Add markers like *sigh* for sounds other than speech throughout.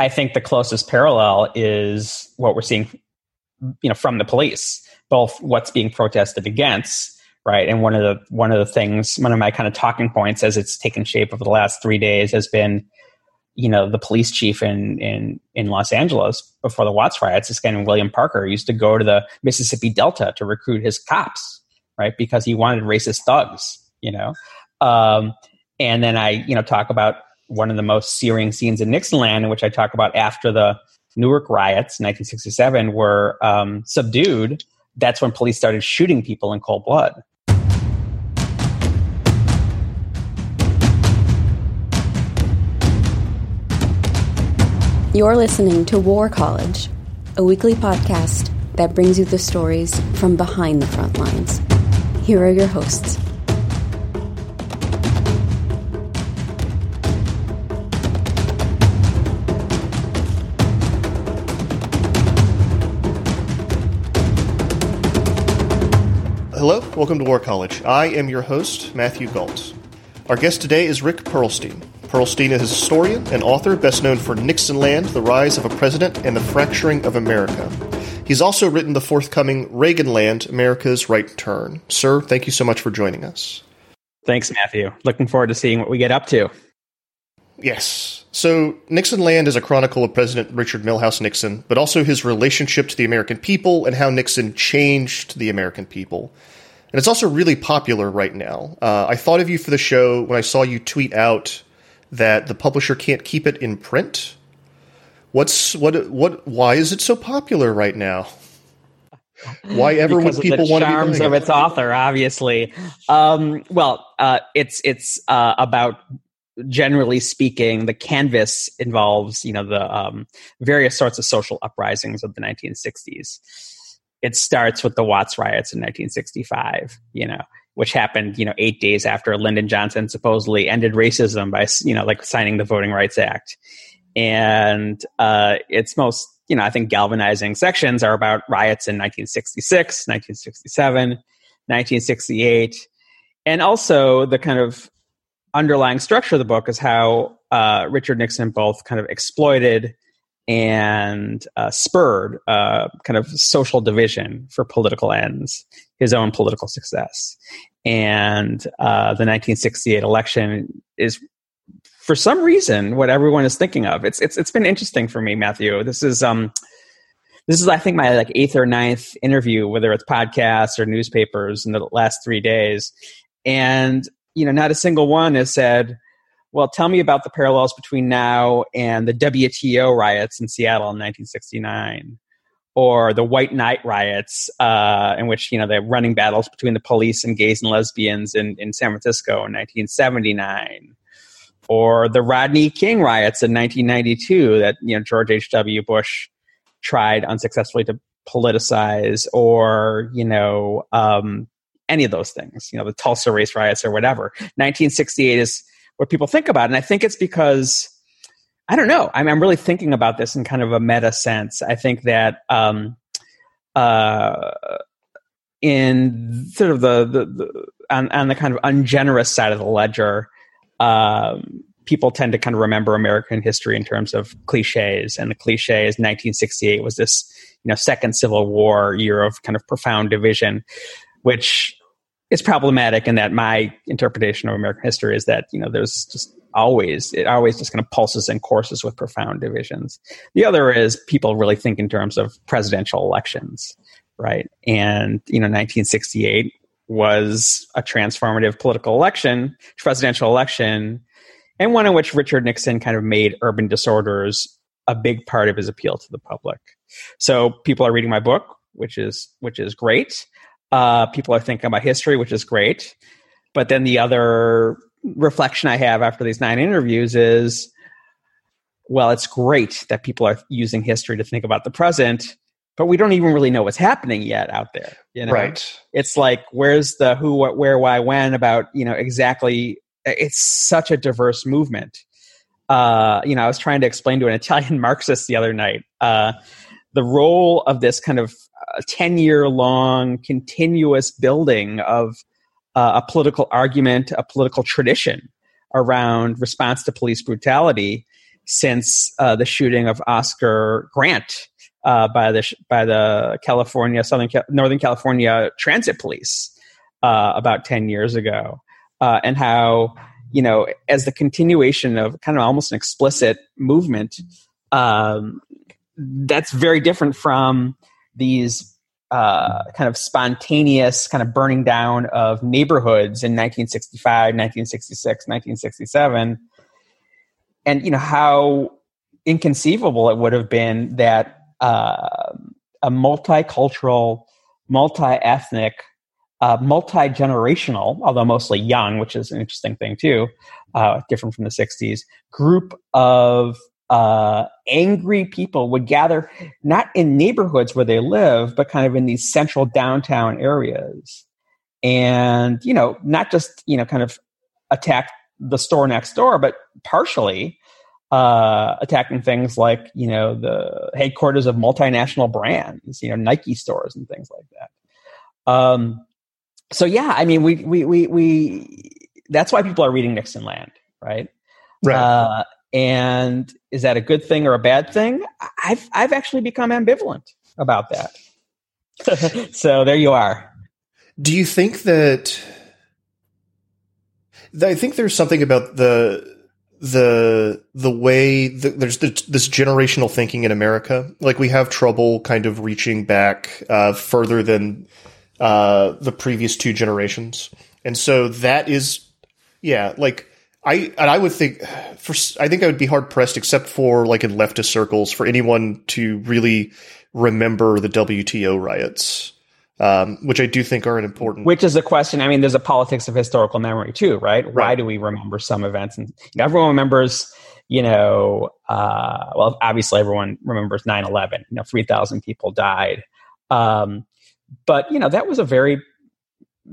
I think the closest parallel is what we're seeing, you know, from the police, both what's being protested against, right? And one of the one of the things, one of my kind of talking points as it's taken shape over the last three days has been, you know, the police chief in in in Los Angeles before the Watts riots, this guy named William Parker used to go to the Mississippi Delta to recruit his cops, right? Because he wanted racist thugs, you know. Um, and then I, you know, talk about one of the most searing scenes in Nixonland, in which I talk about after the Newark riots 1967 were um, subdued. That's when police started shooting people in cold blood. You're listening to War College, a weekly podcast that brings you the stories from behind the front lines. Here are your hosts. Hello, welcome to War College. I am your host, Matthew Gault. Our guest today is Rick Perlstein. Perlstein is a historian and author best known for Nixonland, The Rise of a President and the Fracturing of America. He's also written the forthcoming Reaganland, America's Right Turn. Sir, thank you so much for joining us. Thanks, Matthew. Looking forward to seeing what we get up to. Yes. So, Nixon Land is a chronicle of President Richard Milhous Nixon, but also his relationship to the American people and how Nixon changed the American people. And it's also really popular right now. Uh, I thought of you for the show when I saw you tweet out that the publisher can't keep it in print. What's what what? Why is it so popular right now? Why ever because would people want to charms of its author? Obviously, um, well, uh, it's it's uh, about generally speaking, the canvas involves you know the um, various sorts of social uprisings of the 1960s. It starts with the Watts riots in 1965, you know, which happened you know eight days after Lyndon Johnson supposedly ended racism by you know like signing the Voting Rights Act, and uh, its most you know I think galvanizing sections are about riots in 1966, 1967, 1968, and also the kind of underlying structure of the book is how uh, Richard Nixon both kind of exploited and uh, spurred uh, kind of social division for political ends, his own political success. And uh, the 1968 election is, for some reason, what everyone is thinking of. It's it's it's been interesting for me, Matthew. This is um, this is I think my like eighth or ninth interview, whether it's podcasts or newspapers, in the last three days, and you know, not a single one has said, well, tell me about the parallels between now and the WTO riots in Seattle in 1969, or the White Night riots, uh, in which you know they're running battles between the police and gays and lesbians in, in San Francisco in 1979, or the Rodney King riots in 1992 that you know George H. W. Bush tried unsuccessfully to politicize, or you know. Um, any of those things, you know, the Tulsa race riots or whatever. 1968 is what people think about. And I think it's because, I don't know, I'm, I'm really thinking about this in kind of a meta sense. I think that um, uh, in sort of the, the, the on, on, the kind of ungenerous side of the ledger, um, people tend to kind of remember American history in terms of cliches. And the cliche is 1968 was this, you know, second Civil War year of kind of profound division, which is problematic in that my interpretation of American history is that you know there's just always it always just kind of pulses and courses with profound divisions. The other is people really think in terms of presidential elections, right? And you know, 1968 was a transformative political election, presidential election, and one in which Richard Nixon kind of made urban disorders a big part of his appeal to the public. So people are reading my book, which is which is great. Uh, people are thinking about history, which is great. but then the other reflection I have after these nine interviews is, well, it's great that people are using history to think about the present, but we don't even really know what's happening yet out there. You know? Right. It's like where's the who, what, where, why, when about you know exactly. It's such a diverse movement. Uh, you know, I was trying to explain to an *laughs* Italian Marxist the other night uh, the role of this kind of ten year long continuous building of uh, a political argument, a political tradition around response to police brutality since uh, the shooting of Oscar Grant uh, by the by the California Southern Northern California Transit Police uh, about ten years ago, uh, and how you know as the continuation of kind of almost an explicit movement, um, that's very different from these uh, kind of spontaneous kind of burning down of neighborhoods in 1965, 1966, 1967. And, you know, how inconceivable it would have been that uh, a multicultural, multi ethnic, uh, multi generational, although mostly young, which is an interesting thing too, uh, different from the 60s, group of uh, angry people would gather not in neighborhoods where they live, but kind of in these central downtown areas. And, you know, not just, you know, kind of attack the store next door, but partially uh, attacking things like, you know, the headquarters of multinational brands, you know, Nike stores and things like that. Um, so yeah, I mean, we, we, we, we, that's why people are reading Nixon Land, right? Right. Uh, and is that a good thing or a bad thing? I've I've actually become ambivalent about that. *laughs* so there you are. Do you think that I think there's something about the the the way the, there's the, this generational thinking in America. Like we have trouble kind of reaching back uh, further than uh, the previous two generations, and so that is yeah, like I and I would think for I think I would be hard pressed, except for like in leftist circles, for anyone to really remember the WTO riots, um, which I do think are an important. Which is a question. I mean, there's a politics of historical memory too, right? right. Why do we remember some events? And everyone remembers, you know, uh, well, obviously everyone remembers 9/11. You know, three thousand people died, um, but you know that was a very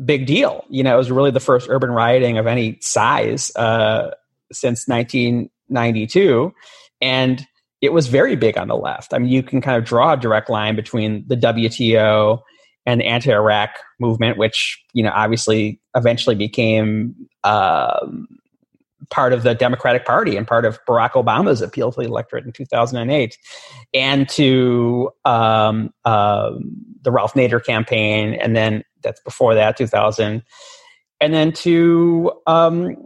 big deal. You know, it was really the first urban rioting of any size uh, since 1992, and it was very big on the left. I mean, you can kind of draw a direct line between the WTO and the anti-Iraq movement, which you know obviously eventually became um, part of the Democratic Party and part of Barack Obama's appeal to the electorate in 2008, and to um, um, the Ralph Nader campaign, and then that's before that 2000 and then to um,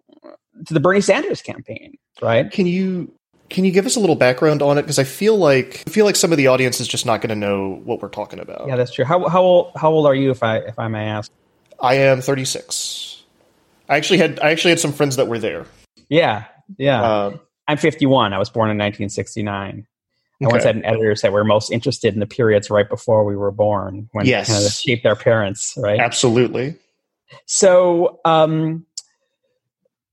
to the Bernie Sanders campaign, right? Can you can you give us a little background on it? Because I feel like I feel like some of the audience is just not going to know what we're talking about. Yeah, that's true. How how old how old are you, if I if I may ask? I am 36. I actually had I actually had some friends that were there. Yeah, yeah. Uh, I'm 51. I was born in 1969. I once had an editor say we're most interested in the periods right before we were born, when yes. kind of shaped our parents, right? Absolutely. So, um,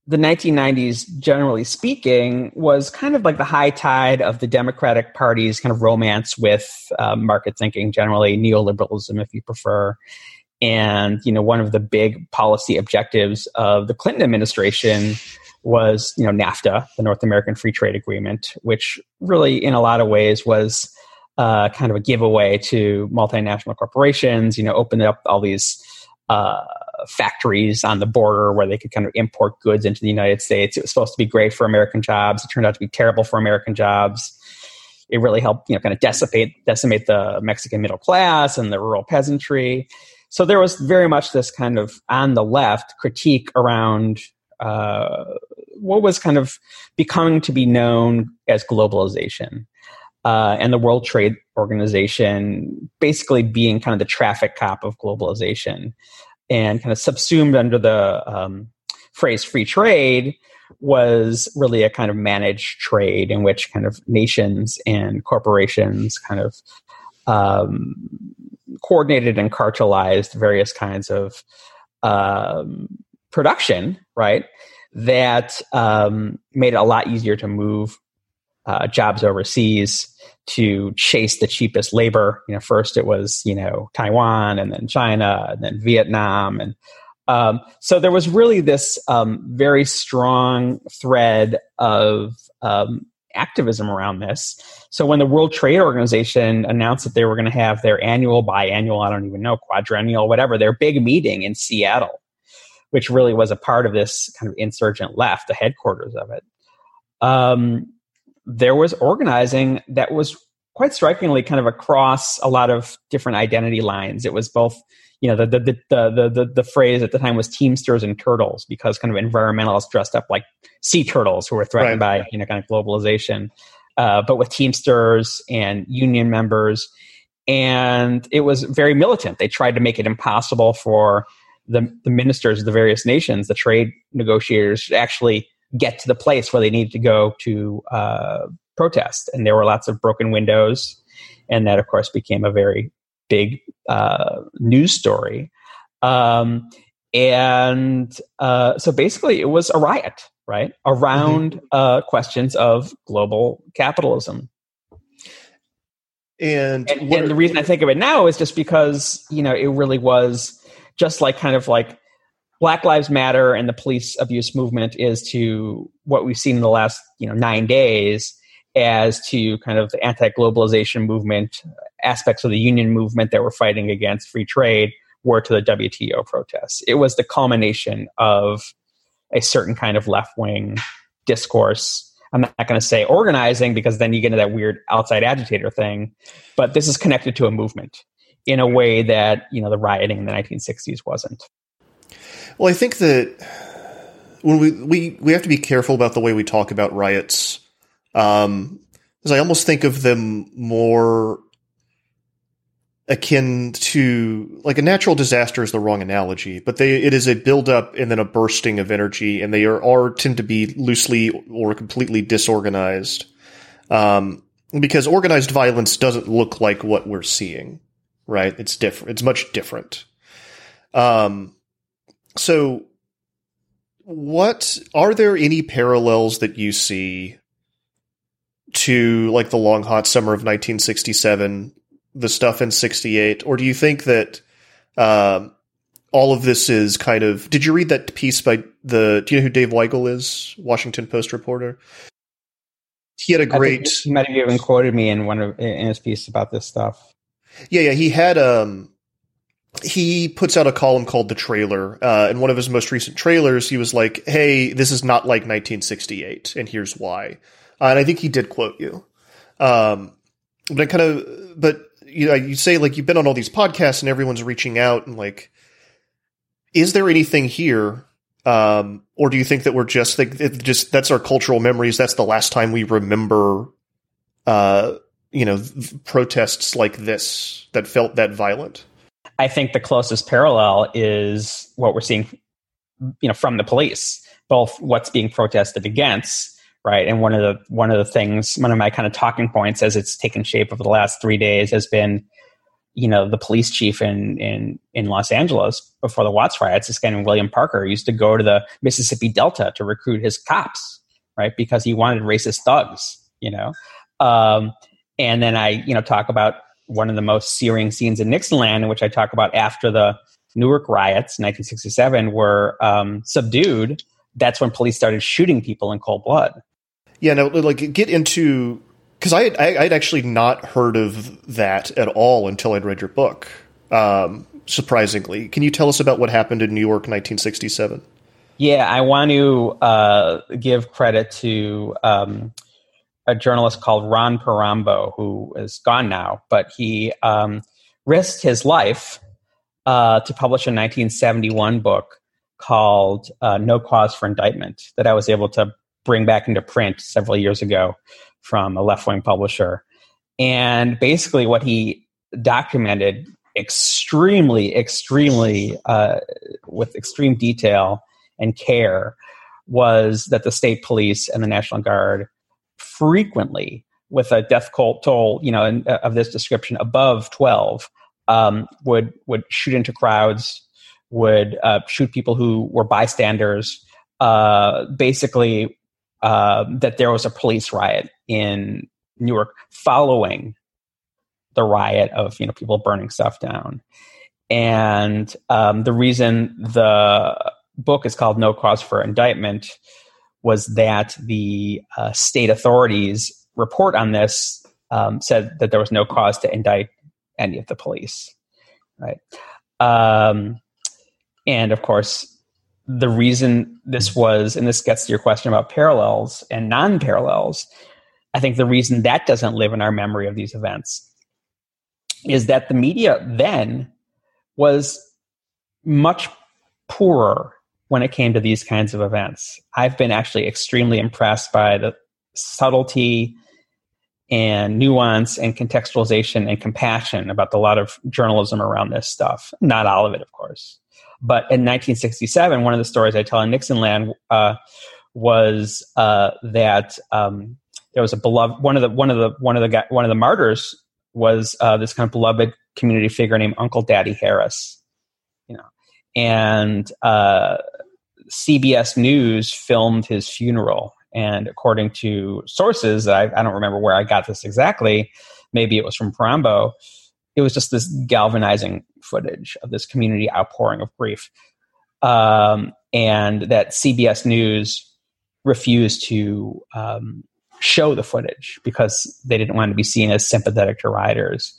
the 1990s, generally speaking, was kind of like the high tide of the Democratic Party's kind of romance with uh, market thinking, generally neoliberalism, if you prefer. And you know, one of the big policy objectives of the Clinton administration was you know NAFTA, the North American Free Trade Agreement, which really in a lot of ways was uh, kind of a giveaway to multinational corporations. You know, opened up all these uh, factories on the border where they could kind of import goods into the United States. It was supposed to be great for American jobs. It turned out to be terrible for American jobs. It really helped, you know, kind of decimate decimate the Mexican middle class and the rural peasantry. So there was very much this kind of on the left critique around uh, what was kind of becoming to be known as globalization. Uh, and the World Trade Organization basically being kind of the traffic cop of globalization and kind of subsumed under the um, phrase free trade was really a kind of managed trade in which kind of nations and corporations kind of um, coordinated and cartelized various kinds of um, production, right? That um, made it a lot easier to move uh, jobs overseas to chase the cheapest labor. You know, first it was you know Taiwan, and then China, and then Vietnam, and um, so there was really this um, very strong thread of um, activism around this. So when the World Trade Organization announced that they were going to have their annual, biannual, I don't even know, quadrennial, whatever, their big meeting in Seattle, which really was a part of this kind of insurgent left, the headquarters of it. Um, there was organizing that was quite strikingly kind of across a lot of different identity lines. It was both, you know, the the the the the, the phrase at the time was Teamsters and Turtles because kind of environmentalists dressed up like sea turtles who were threatened right. by you know kind of globalization, uh, but with Teamsters and union members, and it was very militant. They tried to make it impossible for the, the ministers of the various nations, the trade negotiators, to actually get to the place where they needed to go to uh, protest. And there were lots of broken windows. And that, of course, became a very big uh, news story. Um, and uh, so basically, it was a riot, right? Around mm-hmm. uh, questions of global capitalism. And, and, and the reason I think of it now is just because, you know, it really was just like kind of like Black Lives Matter and the police abuse movement is to what we've seen in the last you know nine days as to kind of the anti-globalization movement aspects of the union movement that were fighting against free trade were to the WTO protests. It was the culmination of a certain kind of left-wing discourse. I'm not going to say organizing because then you get into that weird outside agitator thing, but this is connected to a movement in a way that you know the rioting in the 1960s wasn't. Well, I think that when we we we have to be careful about the way we talk about riots, um, because I almost think of them more akin to like a natural disaster is the wrong analogy, but they it is a buildup and then a bursting of energy, and they are, are tend to be loosely or completely disorganized. Um, because organized violence doesn't look like what we're seeing, right? It's different. It's much different. Um, so, what are there any parallels that you see to like the long hot summer of 1967, the stuff in 68, or do you think that um, all of this is kind of? Did you read that piece by the? Do you know who Dave Weigel is? Washington Post reporter. He had a great. he might have even quoted me in one of in his piece about this stuff. Yeah, yeah, he had um he puts out a column called the trailer. Uh, in one of his most recent trailers he was like hey this is not like 1968 and here's why. Uh, and i think he did quote you. Um, but i kind of but you know you say like you've been on all these podcasts and everyone's reaching out and like is there anything here um, or do you think that we're just like just that's our cultural memories that's the last time we remember uh, you know protests like this that felt that violent I think the closest parallel is what we're seeing, you know, from the police, both what's being protested against, right? And one of the one of the things, one of my kind of talking points as it's taken shape over the last three days has been, you know, the police chief in in in Los Angeles before the Watts riots, this guy named William Parker used to go to the Mississippi Delta to recruit his cops, right? Because he wanted racist thugs, you know. Um, and then I, you know, talk about one of the most searing scenes in Nixonland, in which I talk about after the Newark riots, 1967, were um, subdued. That's when police started shooting people in cold blood. Yeah, no, like get into because I I, would actually not heard of that at all until I'd read your book. Um, surprisingly, can you tell us about what happened in Newark, 1967? Yeah, I want to uh, give credit to um, a journalist called Ron Porambo, who is gone now, but he um, risked his life uh, to publish a 1971 book called uh, No Cause for Indictment that I was able to bring back into print several years ago from a left wing publisher. And basically, what he documented extremely, extremely, uh, with extreme detail and care was that the state police and the National Guard frequently with a death cult toll, you know, in, uh, of this description above 12, um, would would shoot into crowds, would uh, shoot people who were bystanders. Uh, basically, uh, that there was a police riot in Newark following the riot of you know people burning stuff down, and um, the reason the book is called "No Cause for Indictment" was that the uh, state authorities report on this um, said that there was no cause to indict any of the police, right? Um, and of course, the reason this was, and this gets to your question about parallels and non parallels, I think the reason that doesn't live in our memory of these events is that the media then was much poorer when it came to these kinds of events. I've been actually extremely impressed by the subtlety and nuance and contextualization and compassion about a lot of journalism around this stuff. Not all of it, of course. But in 1967, one of the stories I tell in Nixonland uh, was uh, that um, there was a beloved one of the one of the one of the one of the martyrs was uh, this kind of beloved community figure named Uncle Daddy Harris, you know, and uh, CBS News filmed his funeral. And according to sources, I, I don't remember where I got this exactly. Maybe it was from Porambo it was just this galvanizing footage of this community outpouring of grief. Um, and that CBS News refused to um, show the footage because they didn't want to be seen as sympathetic to rioters.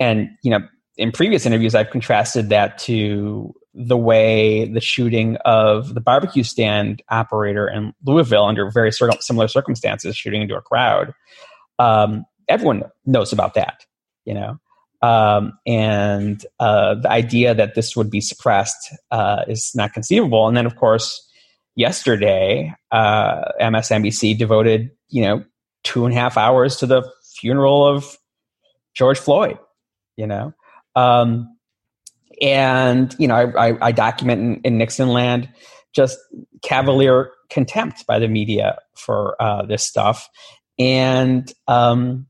And, you know, in previous interviews, I've contrasted that to the way the shooting of the barbecue stand operator in Louisville under very similar circumstances, shooting into a crowd. Um, everyone knows about that, you know. Um, and uh, the idea that this would be suppressed uh, is not conceivable. And then, of course, yesterday, uh, MSNBC devoted you know two and a half hours to the funeral of George Floyd. You know, um, and you know, I, I, I document in, in Nixon land just cavalier contempt by the media for uh, this stuff, and um,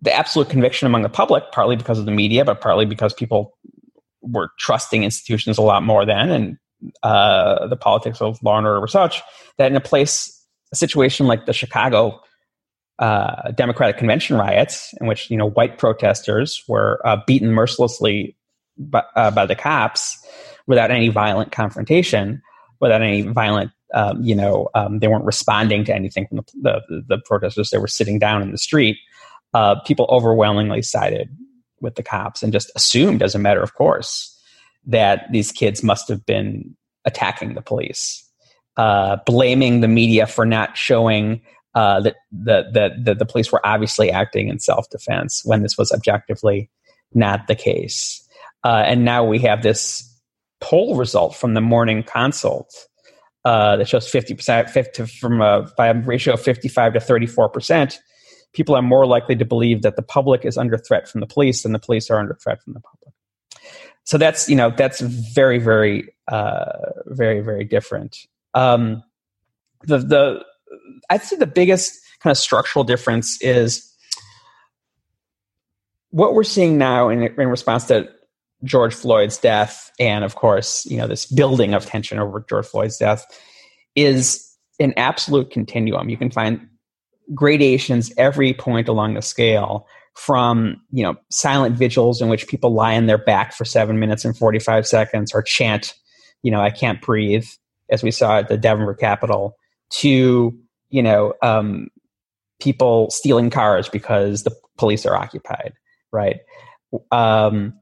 the absolute conviction among the public, partly because of the media, but partly because people were trusting institutions a lot more then, and uh, the politics of law and order were such that in a place, a situation like the Chicago uh, Democratic Convention riots, in which you know white protesters were uh, beaten mercilessly by, uh, by, the cops without any violent confrontation, without any violent, um, you know, um, they weren't responding to anything from the, the, the protesters; they were sitting down in the street uh, people overwhelmingly sided with the cops and just assumed, as a matter of course, that these kids must have been attacking the police, uh, blaming the media for not showing uh, that the, the, the, the police were obviously acting in self defense when this was objectively not the case. Uh, and now we have this poll result from the morning consult uh, that shows 50%, 50 from a, by a ratio of 55 to 34 percent people are more likely to believe that the public is under threat from the police than the police are under threat from the public. So that's you know that's very very uh, very very different. Um, the the I'd say the biggest kind of structural difference is what we're seeing now in, in response to George Floyd's death, and of course, you know this building of tension over George Floyd's death, is an absolute continuum. You can find gradations every point along the scale from you know silent vigils in which people lie on their back for seven minutes and 45 seconds or chant you know i can't breathe as we saw at the denver capitol to you know um, people stealing cars because the police are occupied right um,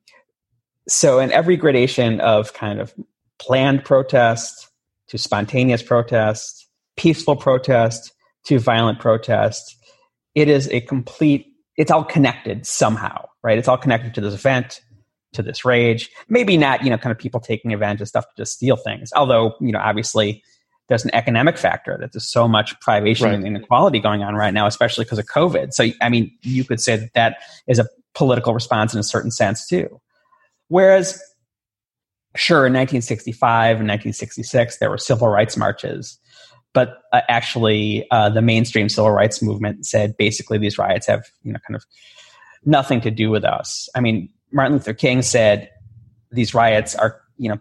so in every gradation of kind of planned protest to spontaneous protest peaceful protest to violent protest, it is a complete, it's all connected somehow, right? It's all connected to this event, to this rage. Maybe not, you know, kind of people taking advantage of stuff to just steal things. Although, you know, obviously there's an economic factor that there's so much privation right. and inequality going on right now, especially because of COVID. So, I mean, you could say that that is a political response in a certain sense too. Whereas, sure, in 1965 and 1966, there were civil rights marches but uh, actually uh, the mainstream civil rights movement said basically these riots have you know kind of nothing to do with us i mean martin luther king said these riots are you know,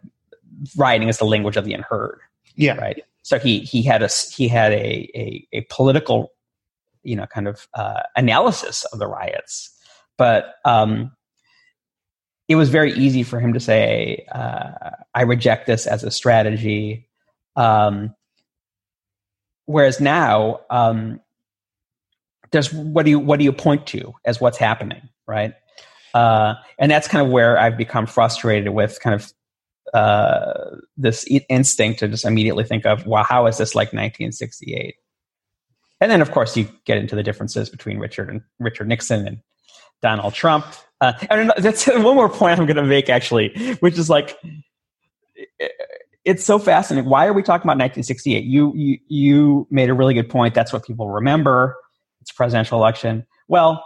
rioting is the language of the unheard. Yeah. Right. So he he had a he had a a, a political, you know, kind of uh, analysis of the riots, but um, it was very easy for him to say, uh, "I reject this as a strategy." Um, whereas now, um, there's what do you what do you point to as what's happening, right? Uh, and that's kind of where I've become frustrated with kind of uh, this instinct to just immediately think of, well, how is this like 1968? And then, of course, you get into the differences between Richard and Richard Nixon and Donald Trump. Uh, and that's one more point I'm going to make, actually, which is like, it's so fascinating. Why are we talking about 1968? You, you, you made a really good point. That's what people remember. It's presidential election. Well,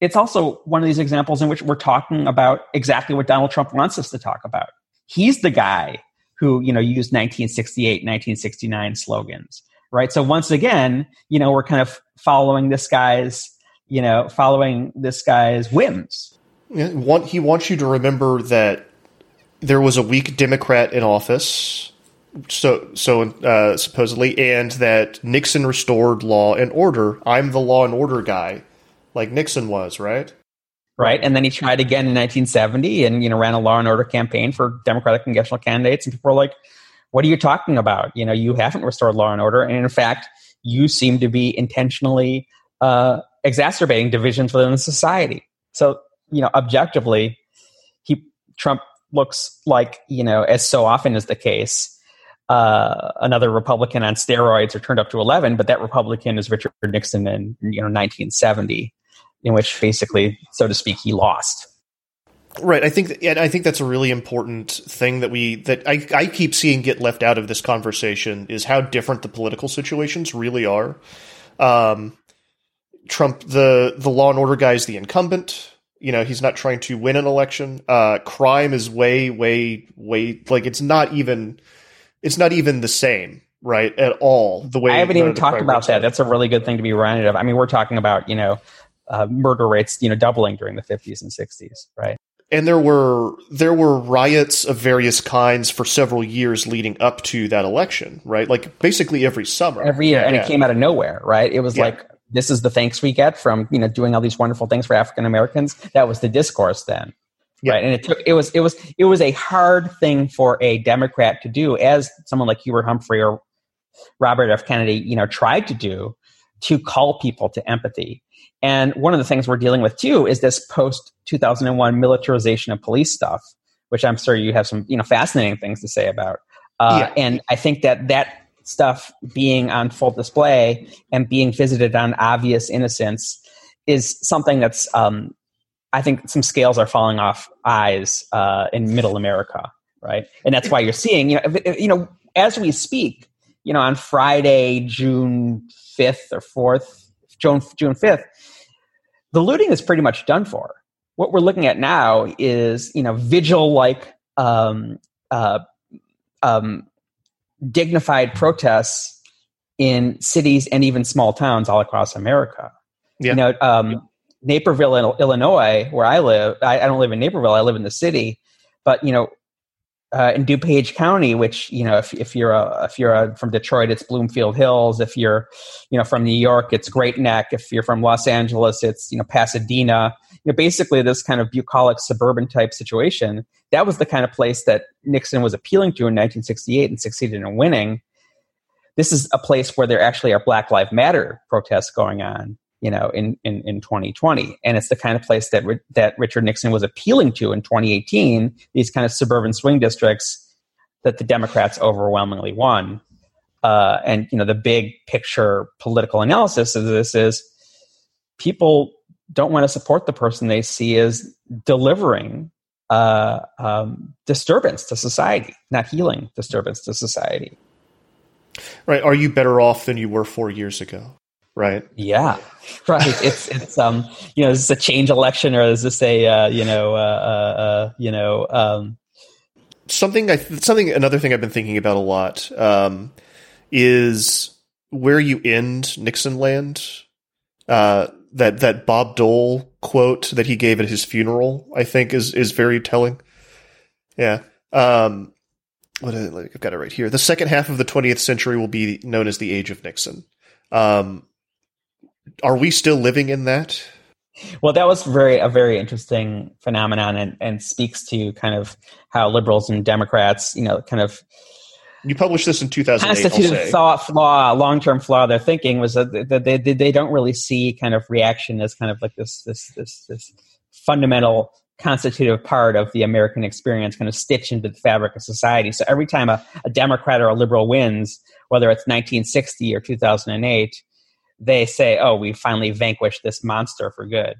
it's also one of these examples in which we're talking about exactly what Donald Trump wants us to talk about. He's the guy who, you know, used 1968, 1969 slogans, right? So once again, you know, we're kind of following this guy's, you know, following this guy's whims. He wants you to remember that there was a weak Democrat in office, so so uh, supposedly, and that Nixon restored law and order. I'm the law and order guy, like Nixon was, right? Right, and then he tried again in 1970, and you know ran a law and order campaign for Democratic congressional candidates, and people were like, "What are you talking about? You know, you haven't restored law and order, and in fact, you seem to be intentionally uh, exacerbating divisions within the society." So, you know, objectively, he Trump looks like you know, as so often is the case, uh, another Republican on steroids or turned up to 11, but that Republican is Richard Nixon in you know 1970, in which basically, so to speak, he lost. Right. I think, and I think that's a really important thing that we that I, I keep seeing get left out of this conversation is how different the political situations really are. Um, Trump, the the law and order guy, is the incumbent. You know, he's not trying to win an election. Uh, crime is way, way, way like it's not even it's not even the same, right? At all. The way I haven't even talked about that. That's a really good thing to be reminded of. I mean, we're talking about you know uh, murder rates, you know, doubling during the 50s and 60s, right? And there were there were riots of various kinds for several years leading up to that election, right? Like basically every summer, every year, and yeah. it came out of nowhere, right? It was yeah. like this is the thanks we get from you know doing all these wonderful things for African Americans. That was the discourse then. Right. And it took it was it was it was a hard thing for a Democrat to do, as someone like Hubert Humphrey or Robert F. Kennedy, you know, tried to do to call people to empathy. And one of the things we're dealing with too is this post 2001 militarization of police stuff, which I'm sure you have some, you know, fascinating things to say about. Uh, yeah. And I think that that stuff being on full display and being visited on obvious innocence is something that's um, I think some scales are falling off eyes uh, in Middle America, right? And that's why you're seeing, you know, if, if, you know, as we speak, you know, on Friday, June fifth or fourth, June June fifth, the looting is pretty much done for. What we're looking at now is, you know, vigil-like, um, uh, um, dignified protests in cities and even small towns all across America. Yeah. You know, um, Naperville, Illinois, where I live. I, I, don't live in Naperville. I live in the city, but you know, uh, in DuPage County, which you know, if, if you're a, if you're a, from Detroit, it's Bloomfield Hills. If you're, you know, from New York, it's Great Neck. If you're from Los Angeles, it's you know Pasadena. You know, basically this kind of bucolic suburban type situation. That was the kind of place that Nixon was appealing to in 1968 and succeeded in winning. This is a place where there actually are Black Lives Matter protests going on you know, in, in, in 2020. And it's the kind of place that, that Richard Nixon was appealing to in 2018, these kind of suburban swing districts that the Democrats overwhelmingly won. Uh, and, you know, the big picture political analysis of this is people don't want to support the person they see as delivering uh, um, disturbance to society, not healing disturbance to society. Right. Are you better off than you were four years ago? Right? Yeah, *laughs* right. it's it's um you know is this a change election or is this a uh, you know uh, uh, uh you know um something I something another thing I've been thinking about a lot um is where you end Nixon land. Uh, that that Bob Dole quote that he gave at his funeral, I think, is is very telling. Yeah. Um, what is it, like, I've got it right here. The second half of the 20th century will be known as the age of Nixon. Um, are we still living in that? Well, that was very a very interesting phenomenon, and, and speaks to kind of how liberals and Democrats, you know, kind of You published this in 2008. I'll constituted thought flaw, long term flaw of their thinking was that they, they, they they don't really see kind of reaction as kind of like this this this this fundamental constitutive part of the American experience, kind of stitched into the fabric of society. So every time a, a Democrat or a liberal wins, whether it's 1960 or 2008, they say, "Oh, we finally vanquished this monster for good."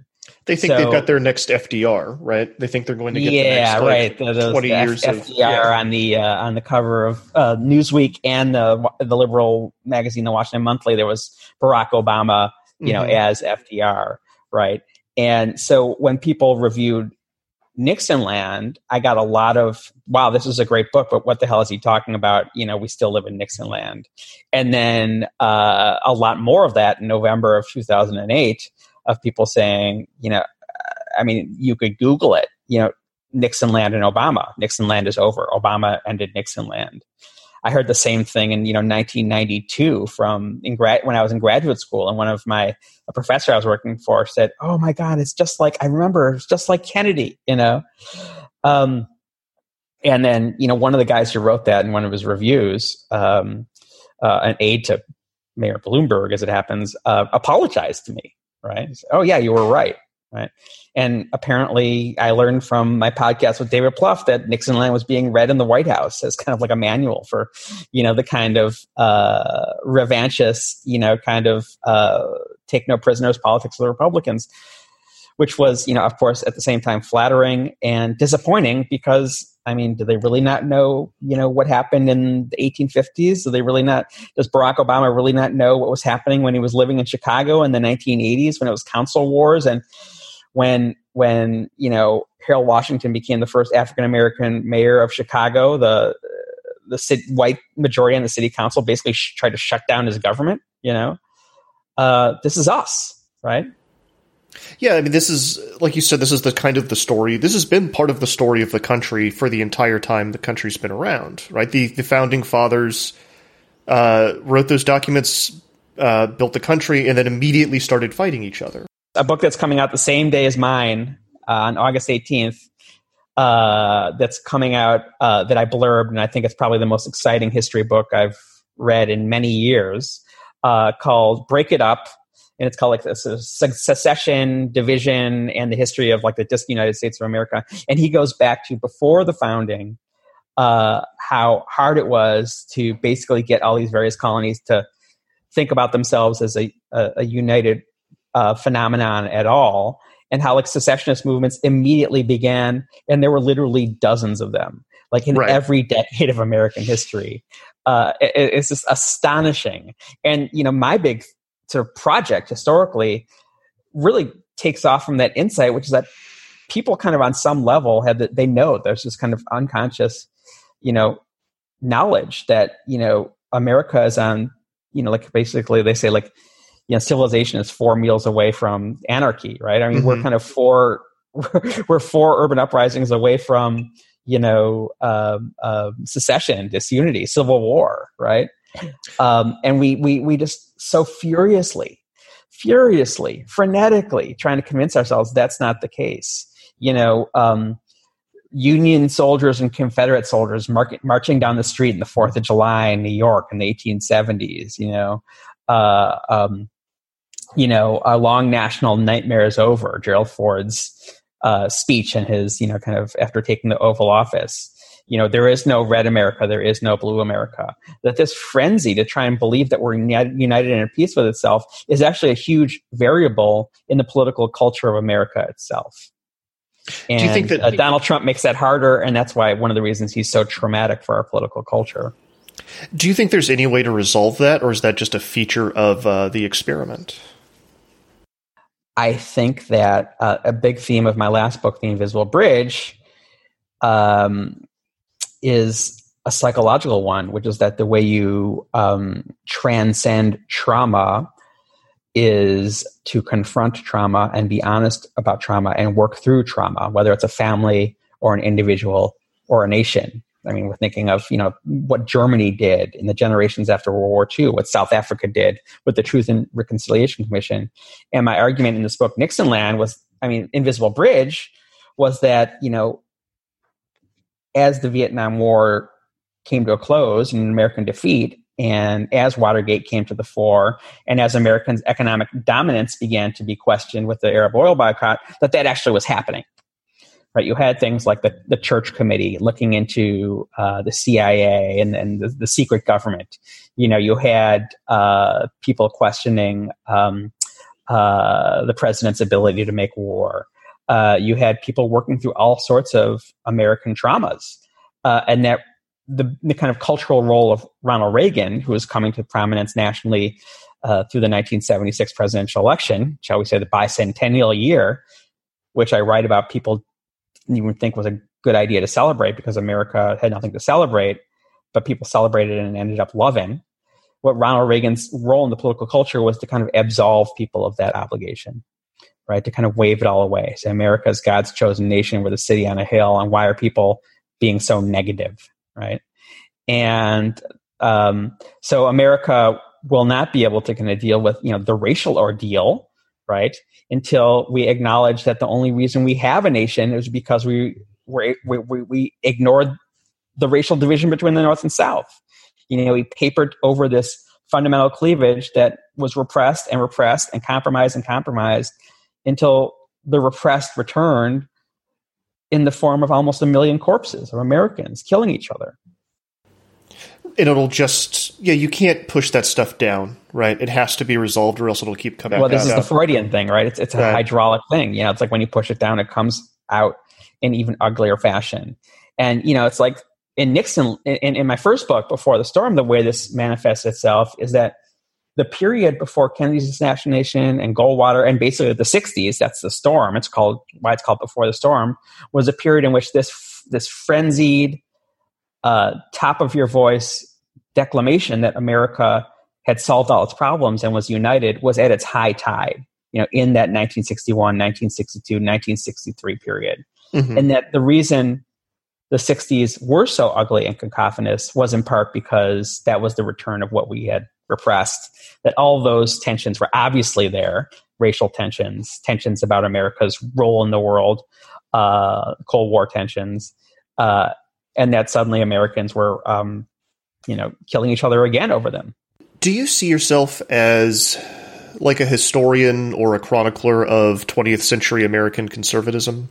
They think So- they've got their next FDR, right? They think they're going to get the yeah, next like, right. The, those, 20 the F- years of FDR yeah. on the uh, on the cover of uh, Newsweek and the the liberal magazine, the Washington Monthly. There was Barack Obama, you know, Mhm. as FDR, right? And so when people reviewed Nixon Land, I got a lot of wow, this is a great book, but what the hell is he talking about? You know, we still live in Nixon Land, and then uh, a lot more of that in November of 2008 of people saying, you know, I mean, you could Google it, you know, Nixon land and Obama. Nixon land is over. Obama ended Nixon land. I heard the same thing in you know 1992 from in grad when I was in graduate school, and one of my a professor I was working for said, "Oh my God, it's just like I remember, it's just like Kennedy," you know. Um, and then you know one of the guys who wrote that in one of his reviews, um, uh, an aide to Mayor Bloomberg, as it happens, uh, apologized to me. Right? Said, oh yeah, you were right. Right? And apparently, I learned from my podcast with David Plouffe that Nixon Land was being read in the White House as kind of like a manual for, you know, the kind of uh, revanchist, you know, kind of uh, take no prisoners politics of the Republicans, which was, you know, of course, at the same time flattering and disappointing because, I mean, do they really not know, you know, what happened in the 1850s? Do they really not? Does Barack Obama really not know what was happening when he was living in Chicago in the 1980s when it was council wars and when when you know Harold Washington became the first African American mayor of Chicago, the the city, white majority on the city council basically sh- tried to shut down his government. You know, uh, this is us, right? Yeah, I mean, this is like you said. This is the kind of the story. This has been part of the story of the country for the entire time the country's been around. Right, the the founding fathers uh, wrote those documents, uh, built the country, and then immediately started fighting each other. A book that's coming out the same day as mine uh, on August 18th. Uh, that's coming out uh, that I blurbed, and I think it's probably the most exciting history book I've read in many years. Uh, called "Break It Up," and it's called like this secession, division, and the history of like the United States of America. And he goes back to before the founding, uh, how hard it was to basically get all these various colonies to think about themselves as a, a, a united uh, phenomenon at all, and how like secessionist movements immediately began, and there were literally dozens of them, like in Right. every *laughs* decade of American history. Uh, it- it's just astonishing, and you know, my big sort of project historically really takes off from that insight, which is that people kind of on some level have that they know there's this kind of unconscious, you know, knowledge that you know America is on, you know, like basically they say like you know civilization is four meals away from anarchy right i mean we're Mhm. kind of four *laughs* we're four urban uprisings away from you know um, um, secession disunity civil war right um, and we we we just so furiously furiously frenetically trying to convince ourselves that's not the case you know um, Union soldiers and Confederate soldiers marching down the street in the Fourth of July in New York in the 1870s. You know, uh, um, you know, a long national nightmare is over. Gerald Ford's uh, speech and his, you know, kind of after taking the Oval Office. You know, there is no red America, there is no blue America. That this frenzy to try and believe that we're united, and at peace with itself is actually a huge variable in the political culture of America itself. And you think that- uh, Donald Trump makes that harder, and that's why one of the reasons he's so traumatic for our political culture. Do you think there's any way to resolve that, or is that just a feature of uh, the experiment? I think that uh, a big theme of my last book, The Invisible Bridge, um, is a psychological one, which is that the way you um, transcend trauma is to confront trauma and be honest about trauma and work through trauma, whether it's a family or an individual or a nation. I mean, we're thinking of you know what Germany did in the generations after World War II, what South Africa did with the Truth and Reconciliation Commission. And my argument in this book, Nixonland, was I mean, Invisible Bridge, was that you know, as the Vietnam War came to a close and American defeat, and as Watergate came to the fore, and as Americans' economic dominance began to be questioned with the Arab oil boycott, that that actually was happening. Right, you had things like the, the church committee looking into uh, the CIA and, and the, the, secret government. You know, you had uh, people questioning um, uh, the president's ability to make war. Uh, you had people working through all sorts of American traumas, uh, and that the, the kind of cultural role of Ronald Reagan, who was coming to prominence nationally uh, through the 1976 presidential election, shall we say the bicentennial year, which I write about people you would think was a good idea to celebrate because America had nothing to celebrate, but people celebrated and ended up loving. What Ronald Reagan's role in the political culture was to kind of absolve people of that obligation, right? To kind of wave it all away. Say, America's God's chosen nation, we're the city on a hill, and why are people being so negative? right? And um, so America will not be able to kind of deal with you know the racial ordeal, right? Until we acknowledge that the only reason we have a nation is because we we, we, we ignored the racial division between the North and South. You know, we papered over this fundamental cleavage that was repressed and repressed and compromised and compromised until the repressed returned in the form of almost a million corpses of Americans killing each other. And it'll just yeah, you can't push that stuff down, right? It has to be resolved, or else it'll keep coming. Well, this is the Freudian thing, right? It's it's a right. hydraulic thing. You know, it's like when you push it down, it comes out in even uglier fashion. And you know, it's like in Nixon, in, in my first book, Before the Storm, the way this manifests itself is that the period before Kennedy's assassination and Goldwater, and basically the 60s, that's the storm. It's called why it's called Before the Storm, was a period in which this this frenzied, uh, top of your voice declamation that America had solved all its problems and was united was at its high tide. You know, in that 1961, 1962, 1963 period, mm-hmm. and that the reason the 60s were so ugly and cacophonous was in part because that was the return of what we had repressed, that all those tensions were obviously there racial tensions, tensions about America's role in the world, uh, Cold War tensions, uh, and that suddenly Americans were, um, you know, killing each other again over them. Do you see yourself as like a historian or a chronicler of 20th century American conservatism?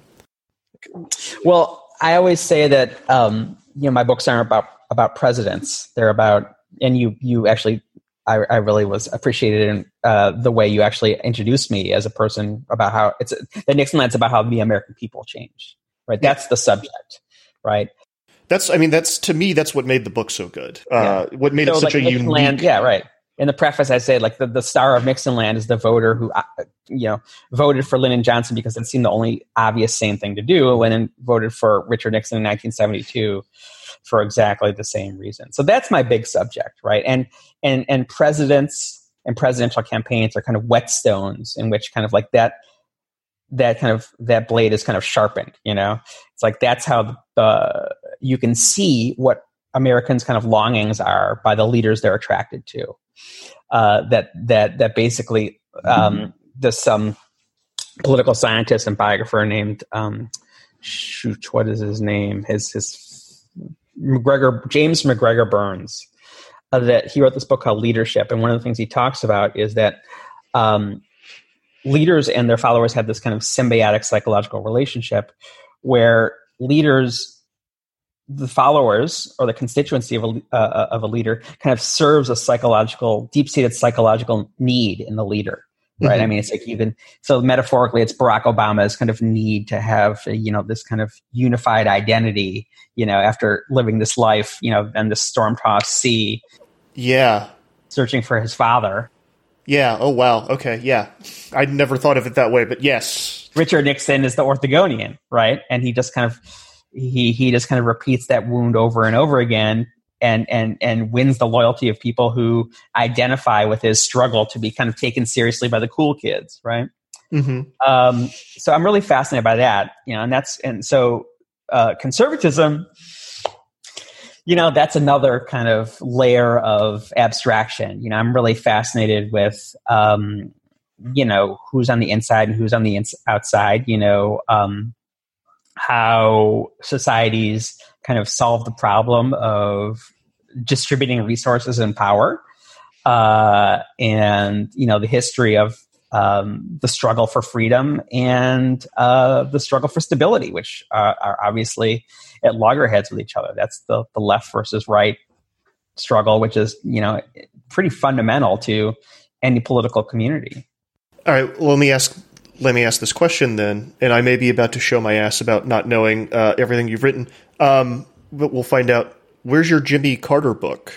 Well, I always say that um, you know my books aren't about about presidents; they're about and you you actually I, I really was appreciated in uh, the way you actually introduced me as a person about how it's the Nixon Nixonland's about how the American people change. Right, that's the subject. Right. That's I mean that's to me that's what made the book so good. Uh, yeah. What made so, it such like, a unique. Yeah, right. In the preface, I say like the, the star of Nixonland is the voter who uh, you know voted for Lyndon Johnson because it seemed the only obvious sane thing to do. Lyndon voted for Richard Nixon in 1972 for exactly the same reason. So that's my big subject, right? And and and presidents and presidential campaigns are kind of whetstones in which kind of like that that kind of that blade is kind of sharpened. You know, it's like that's how the you can see what Americans' kind of longings are by the leaders they're attracted to. Uh, that that that basically um, mm-hmm. this some political scientist and biographer named um, shoot what is his name his his MacGregor James MacGregor Burns uh, that he wrote this book called Leadership, and one of the things he talks about is that um, leaders and their followers have this kind of symbiotic psychological relationship where leaders the followers or the constituency of a, uh, of a leader kind of serves a psychological deep-seated psychological need in the leader right? Mm-hmm. I mean, it's like even so metaphorically, it's Barack Obama's kind of need to have you know this kind of unified identity, you know, after living this life, you know, and the storm tossed sea. Yeah, searching for his father. Yeah. Oh wow. Okay. Yeah, I'd never thought of it that way, but yes, Richard Nixon is the Orthogonian, right? And he just kind of he he just kind of repeats that wound over and over again and and and wins the loyalty of people who identify with his struggle to be kind of taken seriously by the cool kids, right? Mm-hmm. Um, so I'm really fascinated by that, you know, and that's and so uh, conservatism, you know, that's another kind of layer of abstraction. You know, I'm really fascinated with, um, you know, who's on the inside and who's on the ins- outside. You know, um, how societies kind of solve the problem of distributing resources and power, uh, and you know, the history of um, the struggle for freedom and uh, the struggle for stability, which uh, are obviously at loggerheads with each other. That's the, the left versus right struggle, which is you know pretty fundamental to any political community. All right, well, let me ask let me ask this question then, and I may be about to show my ass about not knowing uh, everything you've written, um, but we'll find out. Where's your Jimmy Carter book?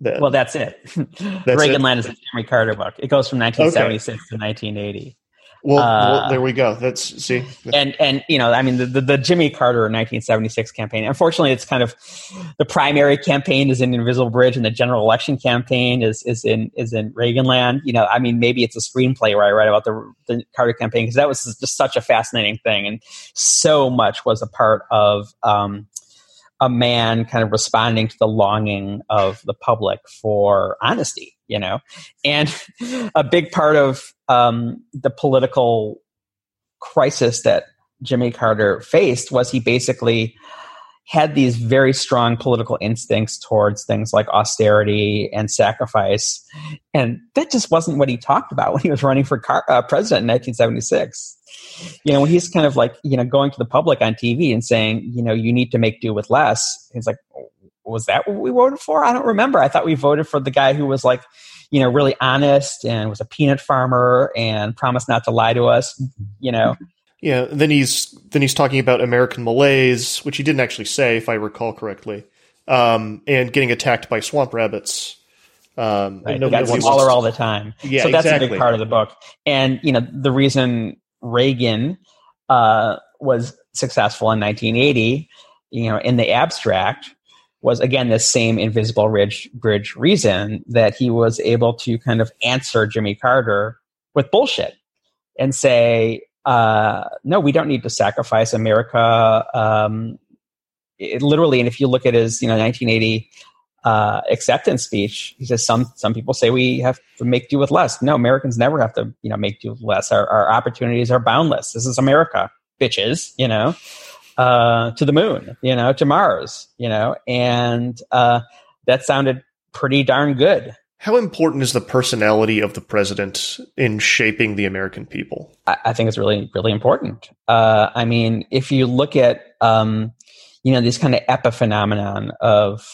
Then? Well, that's it. *laughs* That's Reaganland it? is a Jimmy Carter book. It goes from 1976 okay. to 1980. Well, uh, well, there we go. That's see, and and you know, I mean, the, the, the Jimmy Carter 1976 campaign. Unfortunately, it's kind of the primary campaign is in Invisible Bridge, and the general election campaign is is in is in Reaganland. You know, I mean, maybe it's a screenplay where I write about the the Carter campaign because that was just such a fascinating thing, and so much was a part of um, a man kind of responding to the longing of the public for honesty, you know, and a big part of um, the political crisis that Jimmy Carter faced was he basically had these very strong political instincts towards things like austerity and sacrifice. And that just wasn't what he talked about when he was running for car, uh, president in 1976 you know, when he's kind of like, you know, going to the public on TV and saying, you know, you need to make do with less, he's like, was that what we voted for? I don't remember. I thought we voted for the guy who was like, you know, really honest and was a peanut farmer and promised not to lie to us, you know. Yeah, then he's then he's talking about American malaise, which he didn't actually say, if I recall correctly, um, and getting attacked by swamp rabbits. Um, right. Got smaller all the time. Yeah, so that's exactly. a big part of the book. And you know, the reason Reagan uh, was successful in 1980, you know, in the abstract, was again the same invisible ridge bridge reason that he was able to kind of answer Jimmy Carter with bullshit and say, uh, no, we don't need to sacrifice America. Um, it, literally, and if you look at his, you know, 1980 uh, acceptance speech. He says some some people say we have to make do with less. No, Americans never have to you know make do with less. Our, our opportunities are boundless. This is America, bitches. You know, uh, to the moon. You know, to Mars. You know, and uh, that sounded pretty darn good. How important is the personality of the president in shaping the American people? I, I think it's really, really important. Uh, I mean, if you look at, um, you know, this kind of epiphenomenon of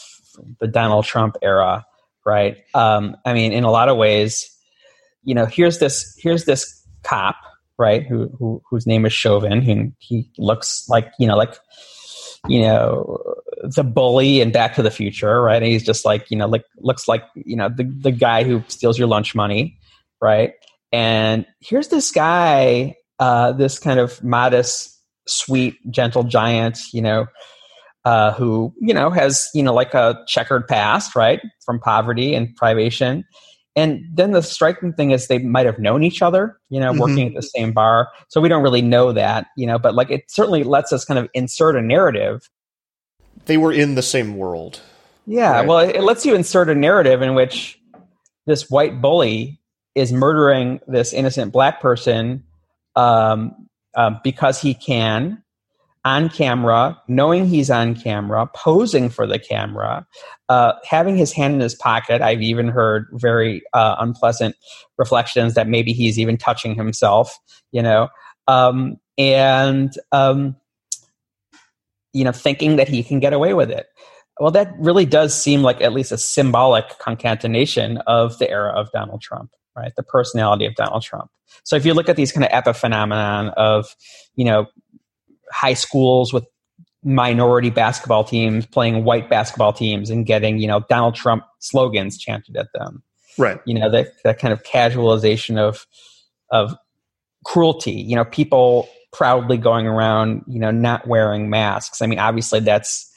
the Donald Trump era, right? Um, I mean, in a lot of ways, you know, here's this here's this cop, right? Who, who whose name is Chauvin, who he looks like you know like you know the bully in Back to the Future, right? And he's just like you know like looks like you know the the guy who steals your lunch money, right? And here's this guy, uh, this kind of modest, sweet, gentle giant, you know, uh, who you know has you know like a checkered past, right, from poverty and privation. And then the striking thing is they might have known each other, you know, mm-hmm. working at the same bar. So we don't really know that, you know, but like it certainly lets us kind of insert a narrative. They were in the same world. Yeah, right? well, it lets you insert a narrative in which this white bully is murdering this innocent black person um, um, because he can, on camera, knowing he's on camera, posing for the camera, uh, having his hand in his pocket. I've even heard very uh, unpleasant reflections that maybe he's even touching himself, you know, um, and, um, you know, thinking that he can get away with it. Well, that really does seem like at least a symbolic concatenation of the era of Donald Trump, right? The personality of Donald Trump. So if you look at these kind of epiphenomenon of, you know, high schools with minority basketball teams playing white basketball teams and getting you know Donald Trump slogans chanted at them. Right. You know that that kind of casualization of of cruelty. You know, people proudly going around you know not wearing masks. I mean, obviously that's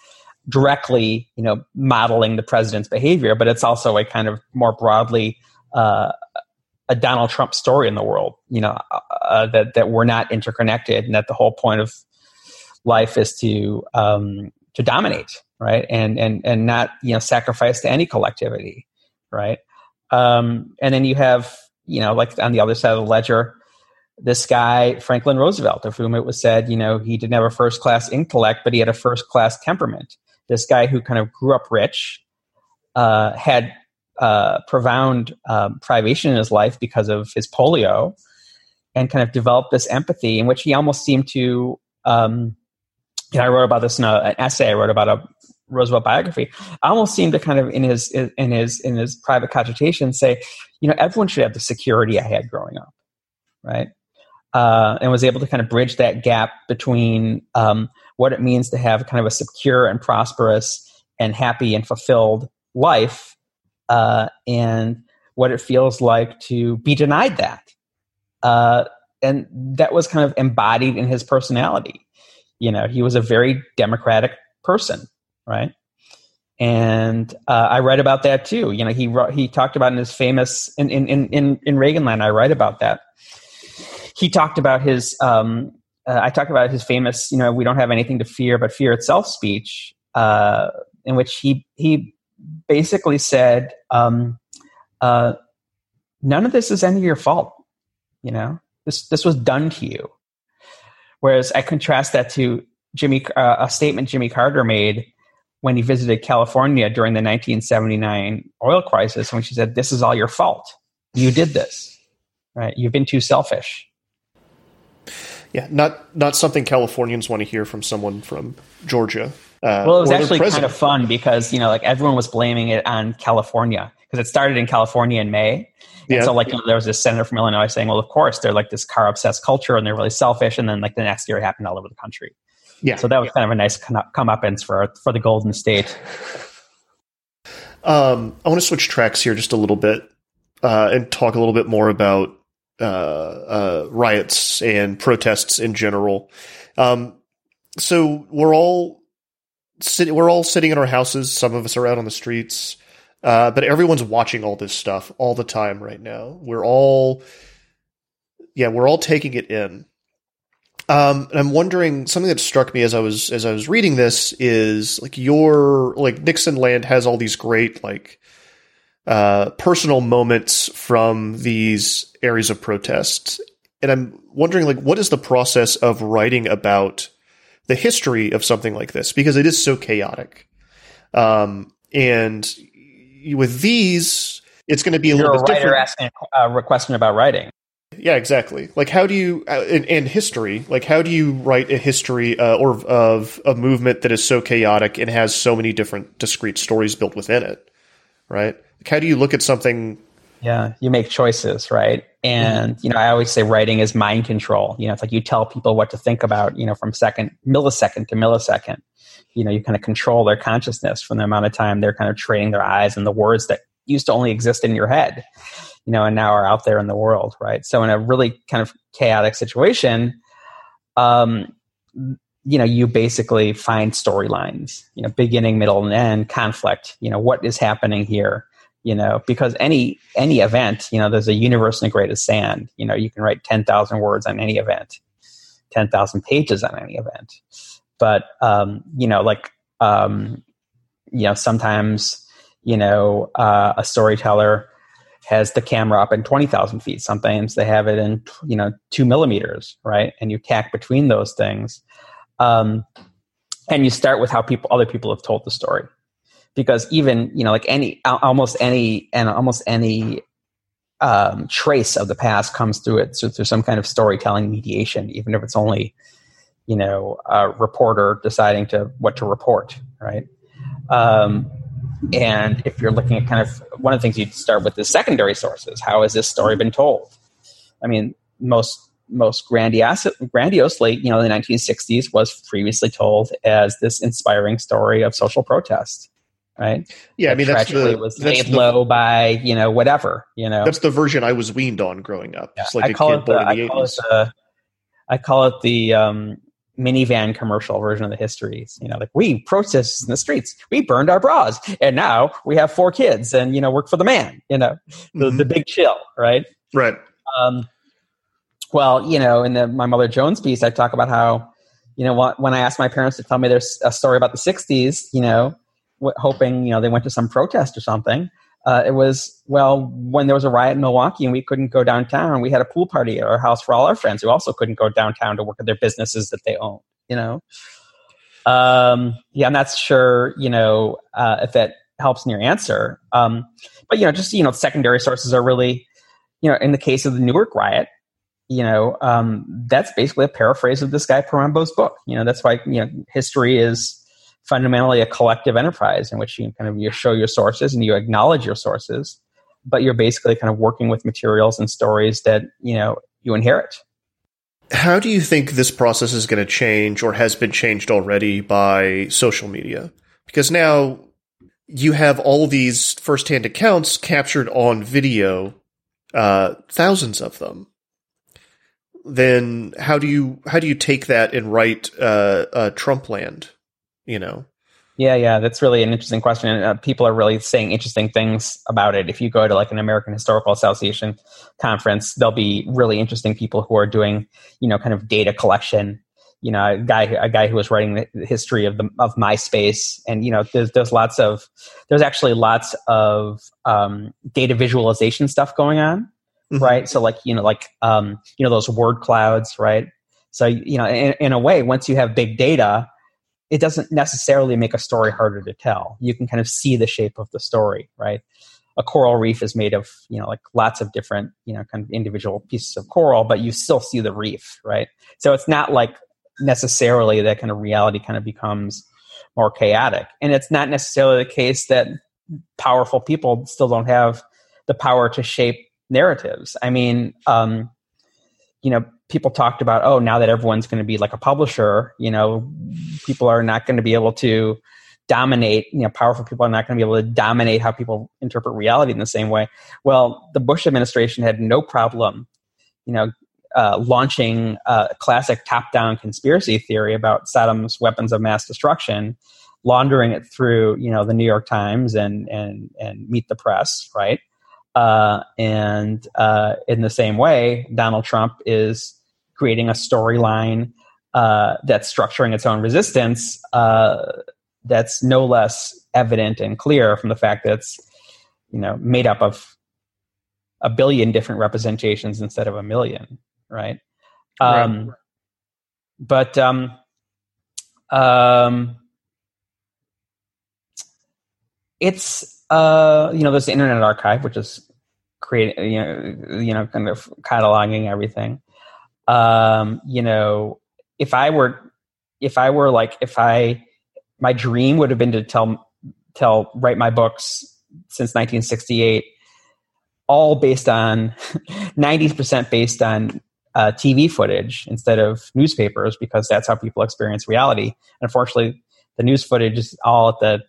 directly you know modeling the president's behavior, but it's also a kind of more broadly. Uh, a Donald Trump story in the world, you know, uh, that that we're not interconnected, and that the whole point of life is to um, to dominate, right, and and and not you know sacrifice to any collectivity, right. Um, and then you have you know like on the other side of the ledger, this guy Franklin Roosevelt, of whom it was said you know he didn't have a first class intellect, but he had a first class temperament. This guy who kind of grew up rich, uh, had uh, profound um, privation in his life because of his polio, and kind of developed this empathy in which he almost seemed to um, know, I wrote about this in a, an essay I wrote about a Roosevelt biography. I almost seemed to kind of in his in his in his private cogitation say, you know, everyone should have the security I had growing up, right? Uh, and was able to kind of bridge that gap between um, what it means to have kind of a secure and prosperous and happy and fulfilled life, uh, and what it feels like to be denied that. Uh, and that was kind of embodied in his personality you know, he was a very democratic person, right? And uh, I write about that too. You know, he he talked about in his famous in in in in Reaganland. I write about that. He talked about his. Um, uh, I talked about his famous. You know, we don't have anything to fear but fear itself speech, uh, in which he he basically said, um, uh, "None of this is any of your fault." You know, this this was done to you. Whereas I contrast that to Jimmy uh, a statement Jimmy Carter made when he visited California during the 1979 oil crisis, when she said, "This is all your fault. You did this. Right? You've been too selfish." Yeah, not not something Californians want to hear from someone from Georgia. Uh, well, it was actually kind of fun because you know, like everyone was blaming it on California because it started in California in May, yeah. so like you know, there was this senator from Illinois saying, well, of course they're like this car obsessed culture and they're really selfish. And then like the next year it happened all over the country. Yeah. So that was yeah. kind of a nice comeuppance for, for the Golden State. Um, I want to switch tracks here just a little bit uh, and talk a little bit more about uh, uh, riots and protests in general. Um, so we're all sit- we're all sitting in our houses. Some of us are out on the streets. Uh, but everyone's watching all this stuff all the time right now. We're all, yeah, we're all taking it in. Um, and I'm wondering something that struck me as I was as I was reading this is like your like Nixonland has all these great like uh, personal moments from these areas of protest, and I'm wondering like what is the process of writing about the history of something like this because it is so chaotic. Um, and with these, it's going to be a You're little a bit writer different. asking a question about writing. Yeah, exactly. Like, how do you uh, in, in history? Like, how do you write a history uh, or of a movement that is so chaotic and has so many different discrete stories built within it? Right? Like, how do you look at something? Yeah, you make choices, right? And mm-hmm. you know, I always say writing is mind control. You know, it's like you tell people what to think about. You know, from second millisecond to millisecond you know you kind of control their consciousness from the amount of time they're kind of training their eyes and the words that used to only exist in your head you know and now are out there in the world right? So in a really kind of chaotic situation um you know you basically find storylines you know beginning middle and end conflict you know what is happening here you know because any any event you know there's a universe in the greatest sand you know you can write 10,000 words on any event 10,000 pages on any event but um, you know, like um, you know, sometimes you know uh, a storyteller has the camera up in 20,000 feet. Sometimes they have it in, you know, two millimeters, right? And you tack between those things. Um, and you start with how people, other people have told the story. Because even, you know, like any, almost any, and almost any um, trace of the past comes through it so through some kind of storytelling mediation, even if it's only you know a reporter deciding to what to report right? Um, and if you're looking at kind of one of the things you'd start with is secondary sources. How has this story been told? I mean most most grandiose, grandiosely you know the 1960s was previously told as this inspiring story of social protest right? Yeah i mean that's the, was that's laid the, low by you know whatever you know? That's the version i was weaned on growing up yeah, like I, call it the, I call it the I call it the um, minivan commercial version of the histories. You know, like we protested in the streets, we burned our bras, and now we have four kids and you know work for the man. You know, the mm-hmm. the big chill, right? Right. Um, well, you know, in the my Mother Jones piece, I talk about how you know, when I asked my parents to tell me there's a story about the '60s, you know, hoping you know they went to some protest or something. Uh, it was well when there was a riot in Milwaukee and we couldn't go downtown. We had a pool party at our house for all our friends who also couldn't go downtown to work at their businesses that they own. You know, um, yeah, I'm not sure. You know, uh, if that helps in your answer. Um, but you know, just you know, secondary sources are really, you know, in the case of the Newark riot, you know, um, that's basically a paraphrase of this guy Porambo's book. You know, that's why you know history is fundamentally a collective enterprise in which you kind of you show your sources and you acknowledge your sources, but you're basically kind of working with materials and stories that you know you inherit. How do you think this process is going to change or has been changed already by social media? Because now you have all these firsthand accounts captured on video, uh, thousands of them. Then how do you how do you take that and write uh, uh, Trump land? You know. Yeah, yeah, that's really an interesting question. And uh, people are really saying interesting things about it. If you go to like an American Historical Association conference, there'll be really interesting people who are doing, you know, kind of data collection you know a guy a guy who was writing the history of the of MySpace, and you know there's there's lots of there's actually lots of um, data visualization stuff going on, mm-hmm. right? So like you know like um, you know those word clouds, right? So you know in, in a way, once you have big data, it doesn't necessarily make a story harder to tell. You can kind of see the shape of the story, right? a coral reef is made of you know like lots of different you know kind of individual pieces of coral but you still see the reef right so it's not like necessarily that kind of reality kind of becomes more chaotic. And it's not necessarily the case that powerful people still don't have the power to shape narratives. I mean, um, you know, people talked about, oh, now that everyone's going to be like a publisher, you know, people are not going to be able to dominate, you know, powerful people are not going to be able to dominate how people interpret reality in the same way. Well, the Bush administration had no problem, you know, uh, launching a classic top-down conspiracy theory about Saddam's weapons of mass destruction, laundering it through you know the New York Times and and and Meet the Press, right? Uh, and uh, in the same way, Donald Trump is creating a storyline uh, that's structuring its own resistance uh, that's no less evident and clear from the fact that it's you know made up of a billion different representations instead of a million right? Um, right. But um, um, it's uh, you know there's the Internet Archive, which is creating you know you know kind of cataloging everything. Um, you know, if I were if I were like if I my dream would have been to tell tell write my books since 1968 all based on *laughs* 90% based on uh, TV footage instead of newspapers because that's how people experience reality. Unfortunately, the news footage is all at the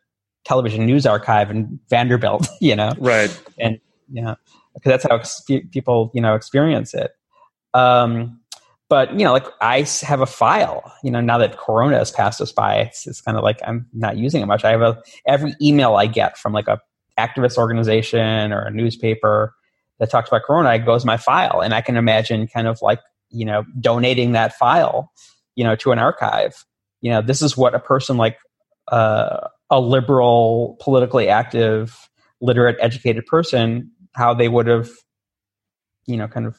television news archive in Vanderbilt, *laughs* you know, right? And you know, because that's how ex- people you know experience it. Um, but you know, like I have a file. You know, now that Corona has passed us by, it's, it's kind of like I'm not using it much. I have a every email I get from like a activist organization or a newspaper that talks about Corona, it goes my file, and I can imagine kind of like you know donating that file, you know, to an archive. You know, this is what a person like uh, a liberal, politically active, literate, educated person, how they would have, you know, kind of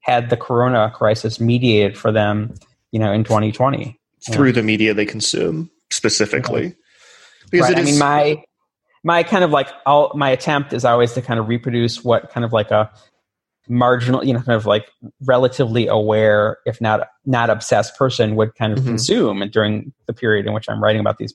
had the Corona crisis mediated for them, you know, in 2020 through the media they consume specifically. Because right. I mean, my my kind of like all my attempt is always to kind of reproduce what kind of like a marginal you know kind of like relatively aware if not not obsessed person would kind of mm-hmm. consume during the period in which i'm writing about these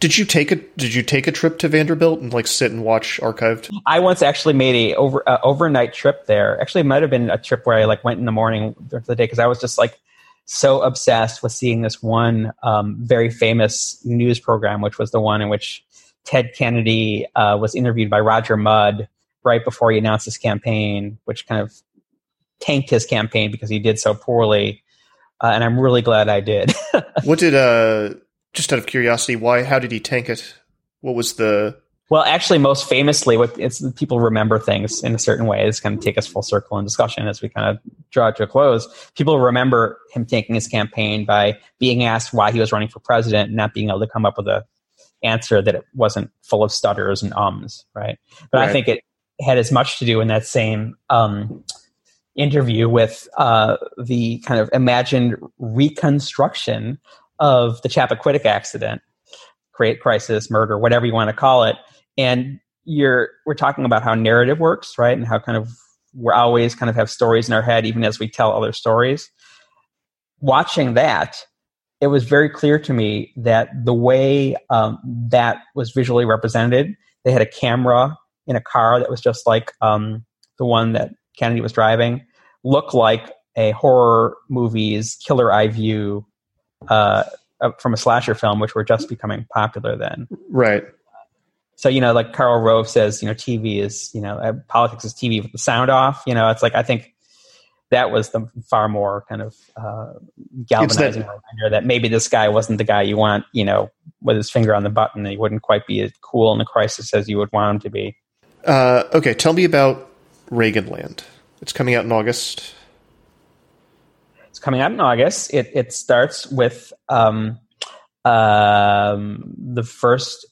did you take a did you take a trip to vanderbilt and like sit and watch archived i once actually made a over uh, overnight trip there actually it might have been a trip where i like went in the morning during the day because i was just like so obsessed with seeing this one um, very famous news program which was the one in which Ted Kennedy uh, was interviewed by Roger Mudd right before he announced his campaign, which kind of tanked his campaign because he did so poorly. Uh, and I'm really glad I did. *laughs* what did, uh, just out of curiosity, why, how did he tank it? What was the, Well, actually, most famously, what it's people remember things in a certain way. It's kind of take us full circle in discussion as we kind of draw it to a close. People remember him tanking his campaign by being asked why he was running for president and not being able to come up with a answer that it wasn't full of stutters and ums, right? But right. I think it had as much to do in that same um, interview with uh, the kind of imagined reconstruction of the Chappaquiddick accident, create crisis, murder, whatever you want to call it, and you're we're talking about how narrative works, right, and how kind of we're always kind of have stories in our head, even as we tell other stories. Watching that, it was very clear to me that the way um, that was visually represented, they had a camera in a car that was just like um, the one that Kennedy was driving, looked like a horror movie's killer eye view uh, from a slasher film, which were just becoming popular then. Right. So you know, like Karl Rove says, you know, TV is you know, uh, politics is TV with the sound off. You know, it's like I think that was the far more kind of uh, galvanizing that, reminder that maybe this guy wasn't the guy you want, you know, with his finger on the button. He wouldn't quite be as cool in the crisis as you would want him to be. Uh, okay, tell me about Reaganland. It's coming out in August. It's coming out in August. It it starts with um, um, the first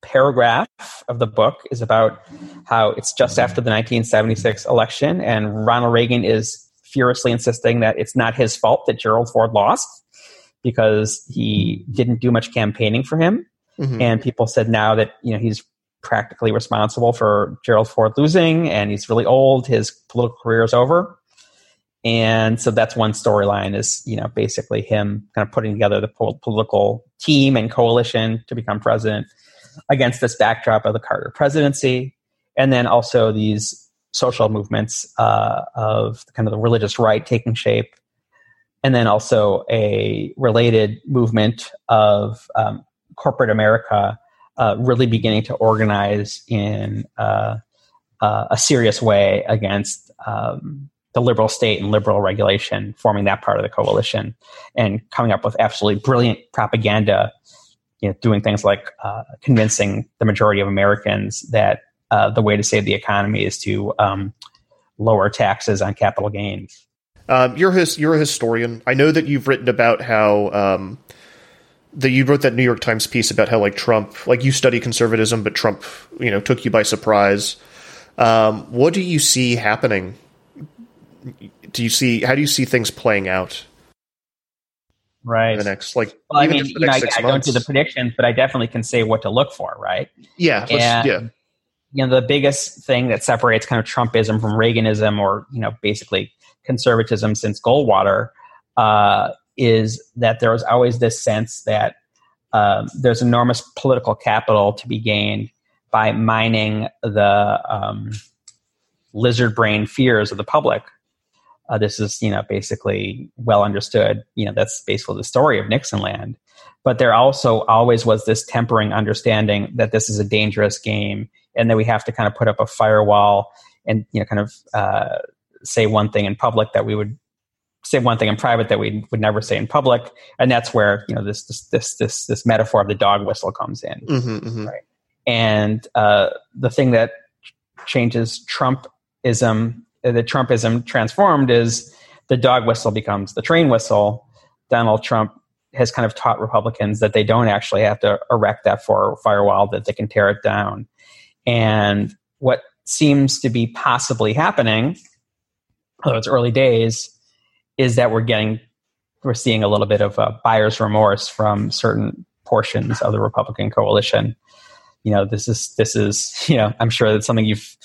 paragraph of the book is about how it's just after the 1976 election, and Ronald Reagan is furiously insisting that it's not his fault that Gerald Ford lost because he didn't do much campaigning for him. Mm-hmm. And people said now that you know he's practically responsible for Gerald Ford losing, and he's really old. His political career is over. And so that's one storyline is, you know, basically him kind of putting together the political team and coalition to become president against this backdrop of the Carter presidency, and then also these social movements uh, of kind of the religious right taking shape, and then also a related movement of um, corporate America uh, really beginning to organize in uh, uh a serious way against um, the liberal state and liberal regulation, forming that part of the coalition, and coming up with absolutely brilliant propaganda you know, doing things like uh, convincing the majority of Americans that uh, the way to save the economy is to um, lower taxes on capital gains. Um, you're his, you're a historian. I know that you've written about how um, that you wrote that New York Times piece about how like Trump, like you study conservatism, but Trump, you know, took you by surprise. Um, what do you see happening? Do you see how do you see things playing out? right. The next like well, i mean you know I, I don't do the predictions but i definitely can say what to look for right? Yeah and, yeah. you know the biggest thing that separates kind of trumpism from reaganism or you know basically conservatism since goldwater uh, is that there was always this sense that um, there's enormous political capital to be gained by mining the um, lizard brain fears of the public uh, this is, you know, basically well understood. You know, that's basically the story of Nixonland. But there also always was this tempering understanding that this is a dangerous game and that we have to kind of put up a firewall and, you know, kind of uh, say one thing in public that we would say one thing in private that we would never say in public. And that's where, you know, this, this, this, this, this metaphor of the dog whistle comes in. Mm-hmm, mm-hmm. Right. And uh, the thing that changes Trumpism Uh, the Trumpism transformed is the dog whistle becomes the train whistle. Donald Trump has kind of taught Republicans that they don't actually have to erect that firewall, that they can tear it down. And what seems to be possibly happening, although it's early days, is that we're getting we're seeing a little bit of a buyer's remorse from certain portions of the Republican coalition. You know, this is this is *laughs* you know I'm sure that's something you've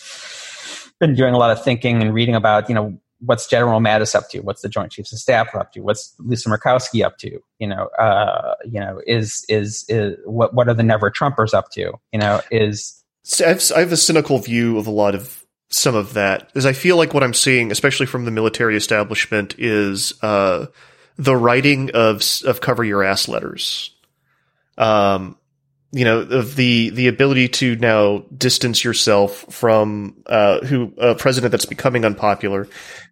been doing a lot of thinking and reading about, you know, what's General Mattis up to? What's the Joint Chiefs of Staff up to? What's Lisa Murkowski up to? You know, uh, you know, is, is is what what are the Never Trumpers up to? You know, is I have, I have a cynical view of a lot of some of that, is I feel like what I'm seeing, especially from the military establishment, is uh, the writing of of cover your ass letters. Um, you know of the the ability to now distance yourself from uh, who a president that's becoming unpopular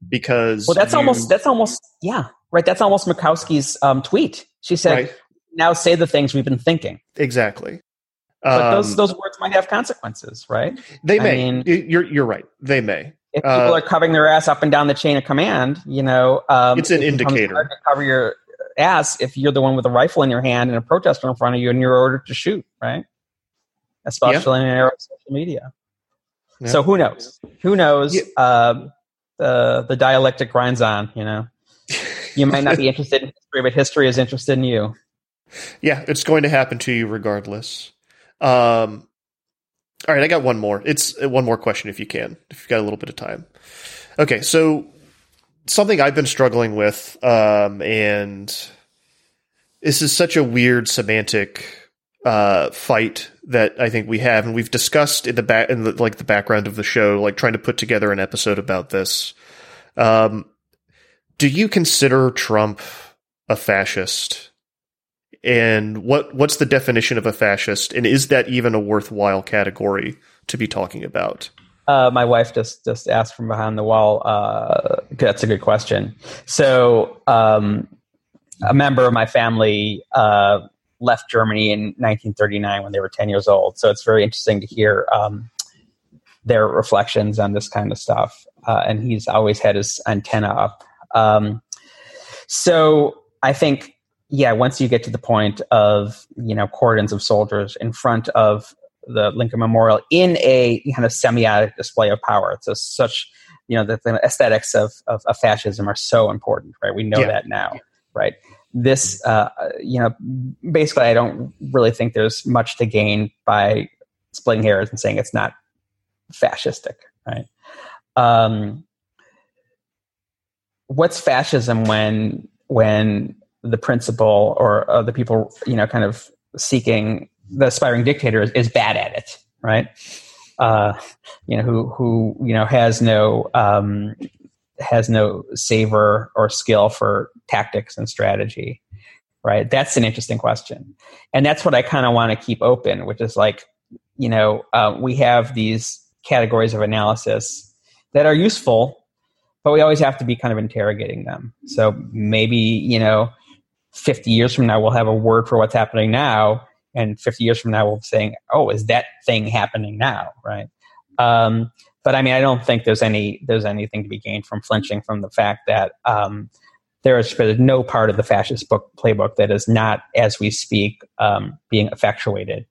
because well that's you, almost that's almost yeah right that's almost Murkowski's um, tweet she said right. now say the things we've been thinking exactly But Um, those those words might have consequences, right? they I may. mean- you're you're right. They may. If people Uh, are covering their ass up and down the chain of command, you know, um, It's an it indicator. hard to cover your ass if you're the one with a rifle in your hand and a protester in front of you, and you're ordered to shoot, right? Especially in an era of social media. Yeah. So who knows? Who knows? Yeah. Um, the the dialectic grinds on. You know, *laughs* you might not be interested in history, but history is interested in you. Yeah, it's going to happen to you regardless. Um, all right, I got one more. It's uh, one more question if you can, if you've got a little bit of time. Okay, so something I've been struggling with, um, and this is such a weird semantic uh, fight that I think we have, and we've discussed in the back in the, like the background of the show, like trying to put together an episode about this. Um, do you consider Trump a fascist? And what what's the definition of a fascist? And is that even a worthwhile category to be talking about? Uh, my wife just just asked from behind the wall. Uh, that's a good question. So, um, a member of my family uh, left Germany in 1939 when they were 10 years old. So it's very interesting to hear um, their reflections on this kind of stuff. Uh, and he's always had his antenna up. Um, so I think, yeah, once you get to the point of you know cordons of soldiers in front of the Lincoln Memorial in a kind of semiotic display of power. It's a, such, you know, the, the aesthetics of, of, of fascism are so important, right? We know Yeah. that now, right? This, uh, you know, basically, I don't really think there's much to gain by splitting hairs and saying it's not fascistic, right? Um, what's fascism when when the principle or uh, the people, you know, kind of seeking the aspiring dictator is, is bad at it, right? Uh, you know, who who you know has no um, has no savor or skill for tactics and strategy, right? That's an interesting question, and that's what I kind of want to keep open, which is like, you know, uh, we have these categories of analysis that are useful, but we always have to be kind of interrogating them. So maybe you know, fifty years from now, we'll have a word for what's happening now and 50 years from now we'll be saying oh is that thing happening now? Right? Um, but i mean i don't think there's any there's anything to be gained from flinching from the fact that um, there is no part of the fascist book playbook that is not as we speak um, being effectuated.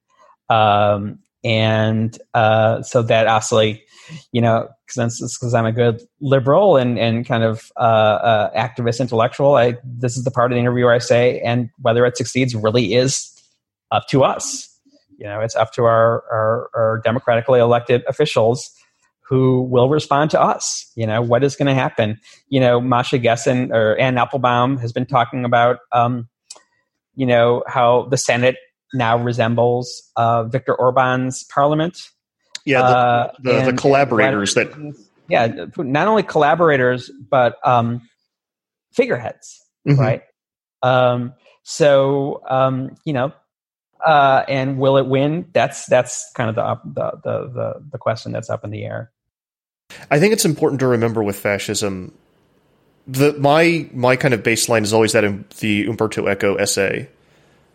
Um, and uh, so that actually you know because i'm a good liberal and, and kind of uh, uh, activist intellectual i this is the part of the interview where i say and whether it succeeds really is up to us. You know, it's up to our, our, our democratically elected officials who will respond to us. You know, what is going to happen? You know, Masha Gessen or Anne Applebaum has been talking about, um, you know, how the Senate now resembles uh, Viktor Orban's parliament. Yeah, the, Uh, the, the and- collaborators that yeah, not only collaborators but um, figureheads, Mhm. right? Um, so um, you know, uh, and will it win? That's that's kind of the, the the the the question that's up in the air. I think it's important to remember with fascism. The my my kind of baseline is always that in the Umberto Eco essay,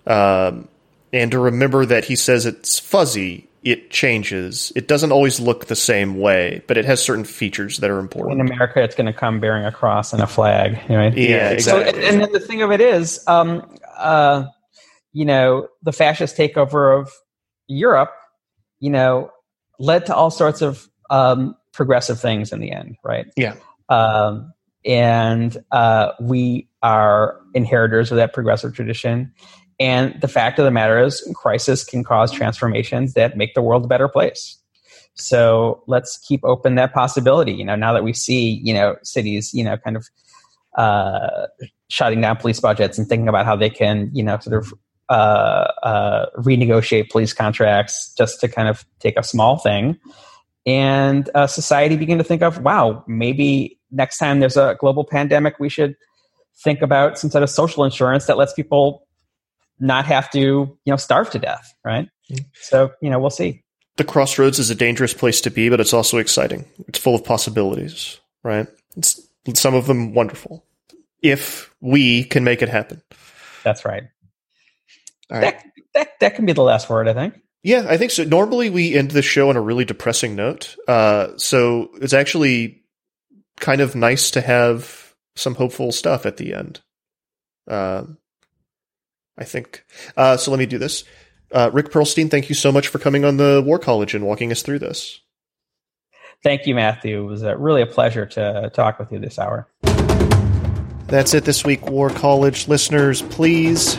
um, and to remember that he says it's fuzzy, it changes, it doesn't always look the same way, but it has certain features that are important. In. America, it's going to come bearing a cross and a flag, right? Yeah, So, exactly. and then the thing of it is, um, uh, you know, the fascist takeover of Europe, you know, led to all sorts of um, progressive things in the end, right? Yeah. Um, and uh, we are inheritors of that progressive tradition. And the fact of the matter is, crisis can cause transformations that make the world a better place. So let's keep open that possibility. You know, now that we see, you know, cities, you know, kind of uh, shutting down police budgets and thinking about how they can, you know, sort of uh, uh, renegotiate police contracts just to kind of take a small thing. And uh, society begin to think of, wow, maybe next time there's a global pandemic, we should think about some sort of social insurance that lets people not have to, you know, starve to death, right? So, you know, we'll see. the crossroads is a dangerous place to be, but it's also exciting. It's full of possibilities, right? It's some of them wonderful. If we can make it happen. That's right. All right. That, that that can be the last word, I think. Yeah, I think so. Normally we end the show on a really depressing note. Uh, so it's actually kind of nice to have some hopeful stuff at the end. Uh, I think. Uh, so let me do this. Uh, Rick Perlstein, thank you so much for coming on the War College and walking us through this. Thank you, Matthew. It was uh, really a pleasure to talk with you this hour. That's it this week, War College listeners. Please